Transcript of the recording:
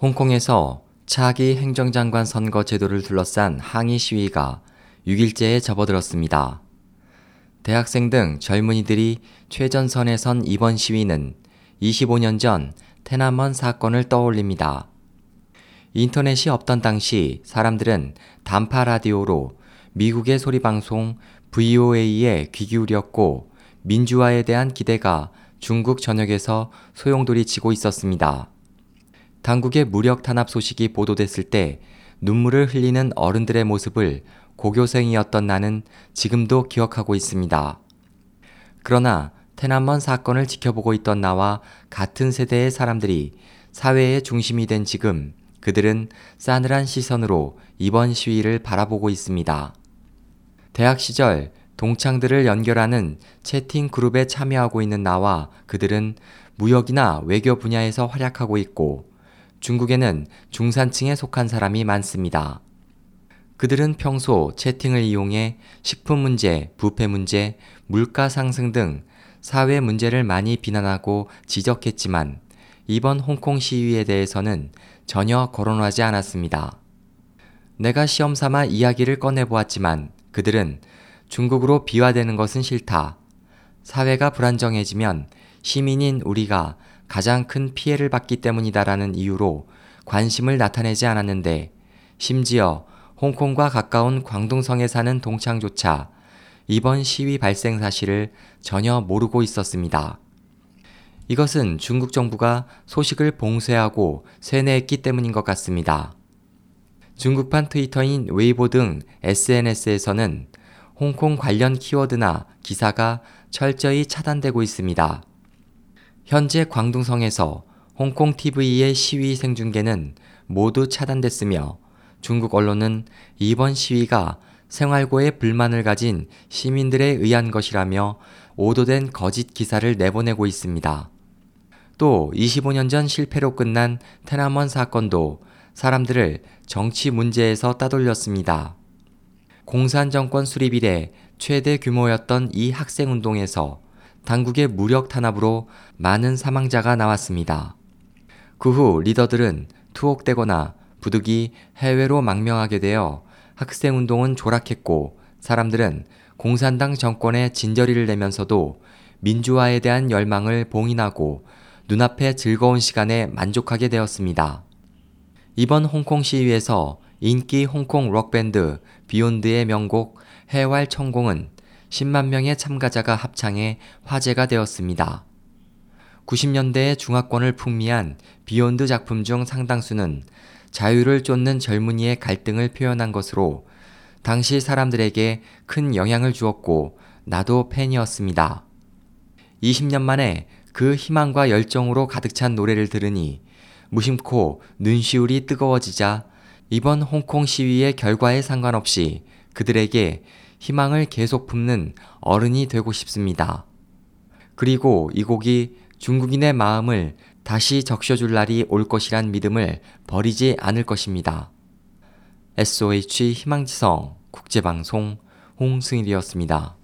홍콩에서 차기 행정장관 선거 제도를 둘러싼 항의 시위가 6일째에 접어들었습니다. 대학생 등 젊은이들이 최전선에 선 이번 시위는 25년 전 테나먼 사건을 떠올립니다. 인터넷이 없던 당시 사람들은 단파 라디오로 미국의 소리 방송 VOA에 귀 기울였고 민주화에 대한 기대가 중국 전역에서 소용돌이 치고 있었습니다. 당국의 무력 탄압 소식이 보도됐을 때 눈물을 흘리는 어른들의 모습을 고교생이었던 나는 지금도 기억하고 있습니다. 그러나 테난먼 사건을 지켜보고 있던 나와 같은 세대의 사람들이 사회의 중심이 된 지금 그들은 싸늘한 시선으로 이번 시위를 바라보고 있습니다. 대학 시절 동창들을 연결하는 채팅 그룹에 참여하고 있는 나와 그들은 무역이나 외교 분야에서 활약하고 있고 중국에는 중산층에 속한 사람이 많습니다. 그들은 평소 채팅을 이용해 식품 문제, 부패 문제, 물가 상승 등 사회 문제를 많이 비난하고 지적했지만 이번 홍콩 시위에 대해서는 전혀 거론하지 않았습니다. 내가 시험 삼아 이야기를 꺼내보았지만 그들은 중국으로 비화되는 것은 싫다. 사회가 불안정해지면 시민인 우리가 가장 큰 피해를 받기 때문이다라는 이유로 관심을 나타내지 않았는데 심지어 홍콩과 가까운 광둥성에 사는 동창조차 이번 시위 발생 사실을 전혀 모르고 있었습니다. 이것은 중국 정부가 소식을 봉쇄하고 세뇌했기 때문인 것 같습니다. 중국판 트위터인 웨이보 등 SNS에서는 홍콩 관련 키워드나 기사가 철저히 차단되고 있습니다. 현재 광둥성에서 홍콩 TV의 시위 생중계는 모두 차단됐으며 중국 언론은 이번 시위가 생활고에 불만을 가진 시민들에 의한 것이라며 오도된 거짓 기사를 내보내고 있습니다. 또 25년 전 실패로 끝난 테나먼 사건도 사람들을 정치 문제에서 따돌렸습니다. 공산 정권 수립 이래 최대 규모였던 이 학생 운동에서 당국의 무력 탄압으로 많은 사망자가 나왔습니다. 그 후 리더들은 투옥되거나 부득이 해외로 망명하게 되어 학생 운동은 조락했고 사람들은 공산당 정권에 진저리를 내면서도 민주화에 대한 열망을 봉인하고 눈앞의 즐거운 시간에 만족하게 되었습니다. 이번 홍콩 시위에서 인기 홍콩 록밴드 비욘드의 명곡 해활 천공은 10만 명의 참가자가 합창해 화제가 되었습니다. 90년대의 중화권을 풍미한 비욘드 작품 중 상당수는 자유를 쫓는 젊은이의 갈등을 표현한 것으로 당시 사람들에게 큰 영향을 주었고 나도 팬이었습니다. 20년 만에 그 희망과 열정으로 가득 찬 노래를 들으니 무심코 눈시울이 뜨거워지자 이번 홍콩 시위의 결과에 상관없이 그들에게 희망을 계속 품는 어른이 되고 싶습니다. 그리고 이 곡이 중국인의 마음을 다시 적셔줄 날이 올 것이란 믿음을 버리지 않을 것입니다. SOH 희망지성 국제방송 홍승일이었습니다.